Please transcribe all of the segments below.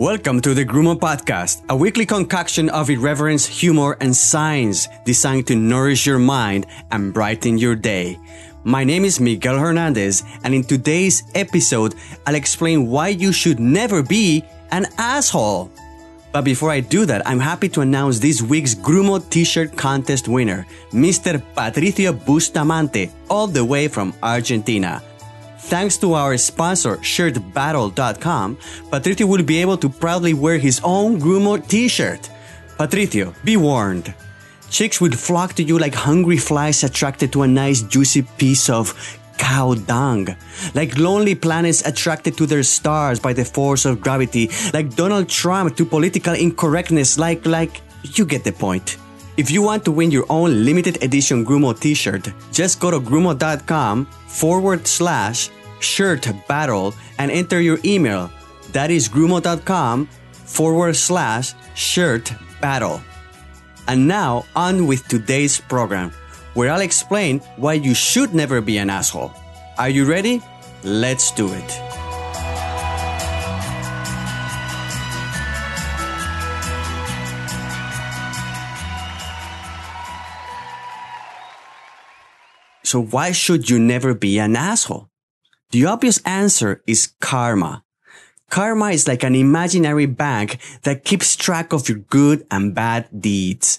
Welcome to the Grumo Podcast, a weekly concoction of irreverence, humor, and science designed to nourish your mind and brighten your day. My name is Miguel Hernandez, and in today's episode, I'll explain why you should never be an asshole. But before I do that, I'm happy to announce this week's Grumo t-shirt contest winner, Mr. Patricio Bustamante, all the way from Argentina. Thanks to our sponsor, shirtbattle.com, Patricio will be able to proudly wear his own Grumo t-shirt. Patricio, be warned. Chicks will flock to you like hungry flies attracted to a nice juicy piece of cow dung. Like lonely planets attracted to their stars by the force of gravity. Like Donald Trump to political incorrectness. Like, like, you get the point. If you want to win your own limited edition Grumo t-shirt, just go to grumo.com forward slash shirt battle and enter your email. That is grumo.com forward slash shirt battle. And now on with today's program, where I'll explain why you should never be an asshole. Are you ready? Let's do it. So why should you never be an asshole? The obvious answer is karma. Karma is like an imaginary bank that keeps track of your good and bad deeds.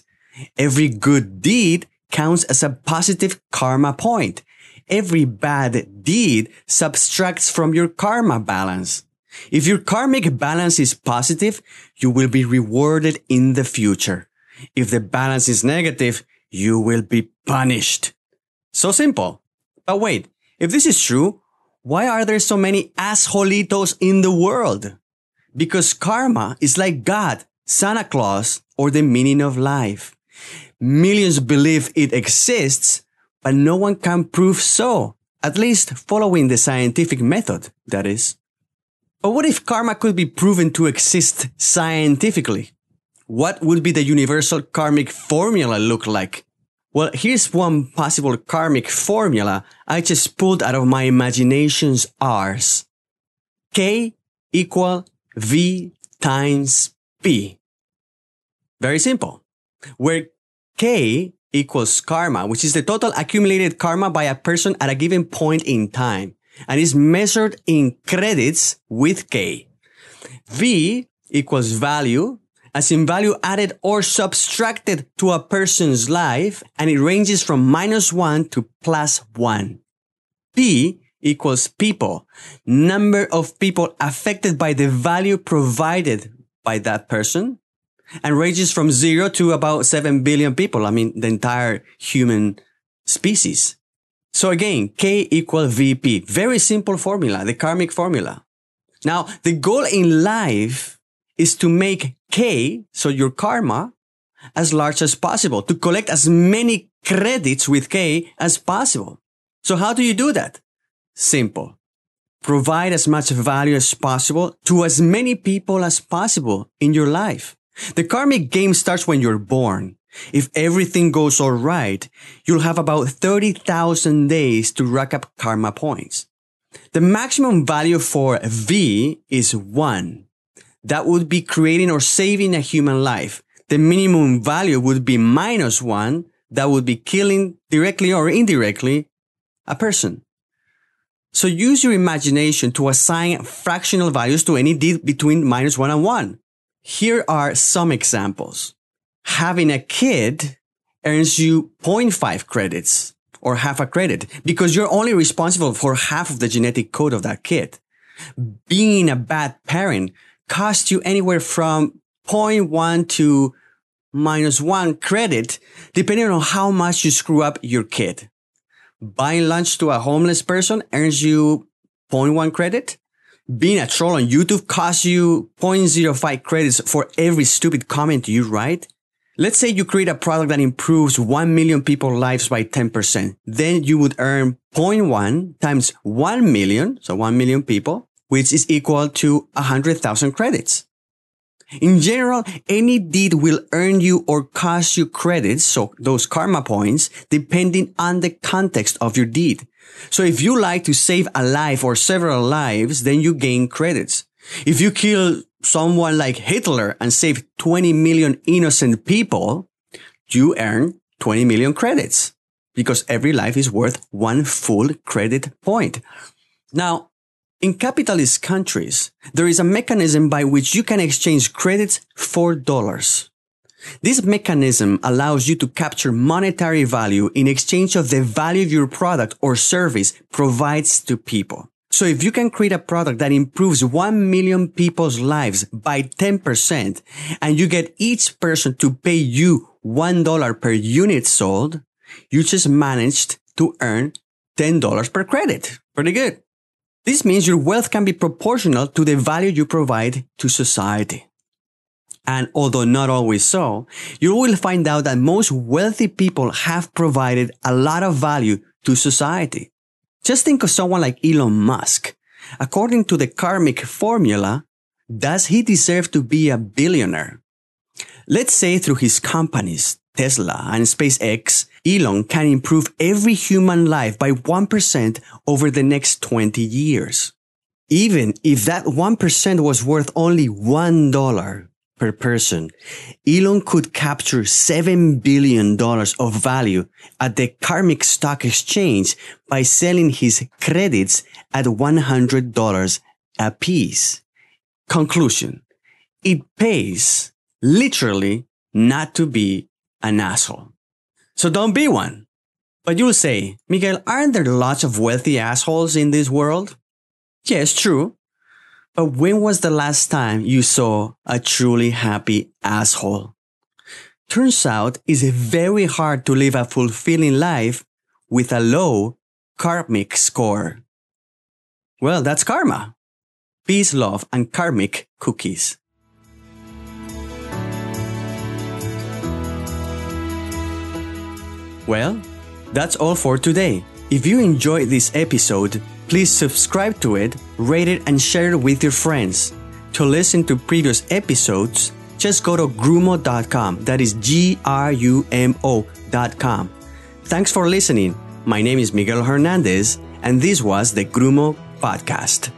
Every good deed counts as a positive karma point. Every bad deed subtracts from your karma balance. If your karmic balance is positive, you will be rewarded in the future. If the balance is negative, you will be punished. So simple. But wait, if this is true, why are there so many assholitos in the world? Because karma is like God, Santa Claus, or the meaning of life. Millions believe it exists, but no one can prove so. At least following the scientific method, that is. But what if karma could be proven to exist scientifically? What would be the universal karmic formula look like? Well, here's one possible karmic formula I just pulled out of my imagination's R's. K equal V times P. Very simple. Where K equals karma, which is the total accumulated karma by a person at a given point in time and is measured in credits with K. V equals value, as in value added or subtracted to a person's life, and it ranges from minus one to plus one. P equals people, number of people affected by the value provided by that person, and ranges from zero to about 7 billion people. I mean, the entire human species. So again, K equal VP. Very simple formula, the karmic formula. Now, the goal in life is to make K, so your karma, as large as possible, to collect as many credits with K as possible. So how do you do that? Simple. Provide as much value as possible to as many people as possible in your life. The karmic game starts when you're born. If everything goes all right, you'll have about 30,000 days to rack up karma points. The maximum value for V is 1. That would be creating or saving a human life. The minimum value would be minus 1. That would be killing directly or indirectly a person. So use your imagination to assign fractional values to any deed between minus 1 and 1. Here are some examples. Having a kid earns you 0.5 credits or half a credit because you're only responsible for half of the genetic code of that kid. Being a bad parent costs you anywhere from 0.1 to minus one credit, depending on how much you screw up your kid. Buying lunch to a homeless person earns you 0.1 credit being a troll on YouTube costs you 0.05 credits for every stupid comment you write. Let's say you create a product that improves 1 million people's lives by 10%. Then you would earn 0.1 times 1 million, so 1 million people, which is equal to 100,000 credits. In general, any deed will earn you or cost you credits, so those karma points, depending on the context of your deed. So if you like to save a life or several lives, then you gain credits. If you kill someone like Hitler and save 20 million innocent people, you earn 20 million credits because every life is worth one full credit point. Now, in capitalist countries, there is a mechanism by which you can exchange credits for dollars. This mechanism allows you to capture monetary value in exchange of the value your product or service provides to people. So if you can create a product that improves 1 million people's lives by 10% and you get each person to pay you $1 per unit sold, you just managed to earn $10 per credit. Pretty good. This means your wealth can be proportional to the value you provide to society. And although not always so, you will find out that most wealthy people have provided a lot of value to society. Just think of someone like Elon Musk. According to the karmic formula, does he deserve to be a billionaire? Let's say through his companies, Tesla and SpaceX, Elon can improve every human life by 1% over the next 20 years. Even if that 1% was worth only $1 per person, Elon could capture $7 billion of value at the karmic stock exchange by selling his credits at $100 a piece. Conclusion. It pays literally not to be an asshole. So don't be one. But you'll say, Miguel, aren't there lots of wealthy assholes in this world? Yes, true. But when was the last time you saw a truly happy asshole? Turns out it's very hard to live a fulfilling life with a low karmic score. Well, that's karma. Peace, love, and karmic cookies. Well, that's all for today. If you enjoyed this episode, please subscribe to it, rate it, and share it with your friends. To listen to previous episodes, just go to grumo.com. That is G R U M O.com. Thanks for listening. My name is Miguel Hernandez, and this was the Grumo Podcast.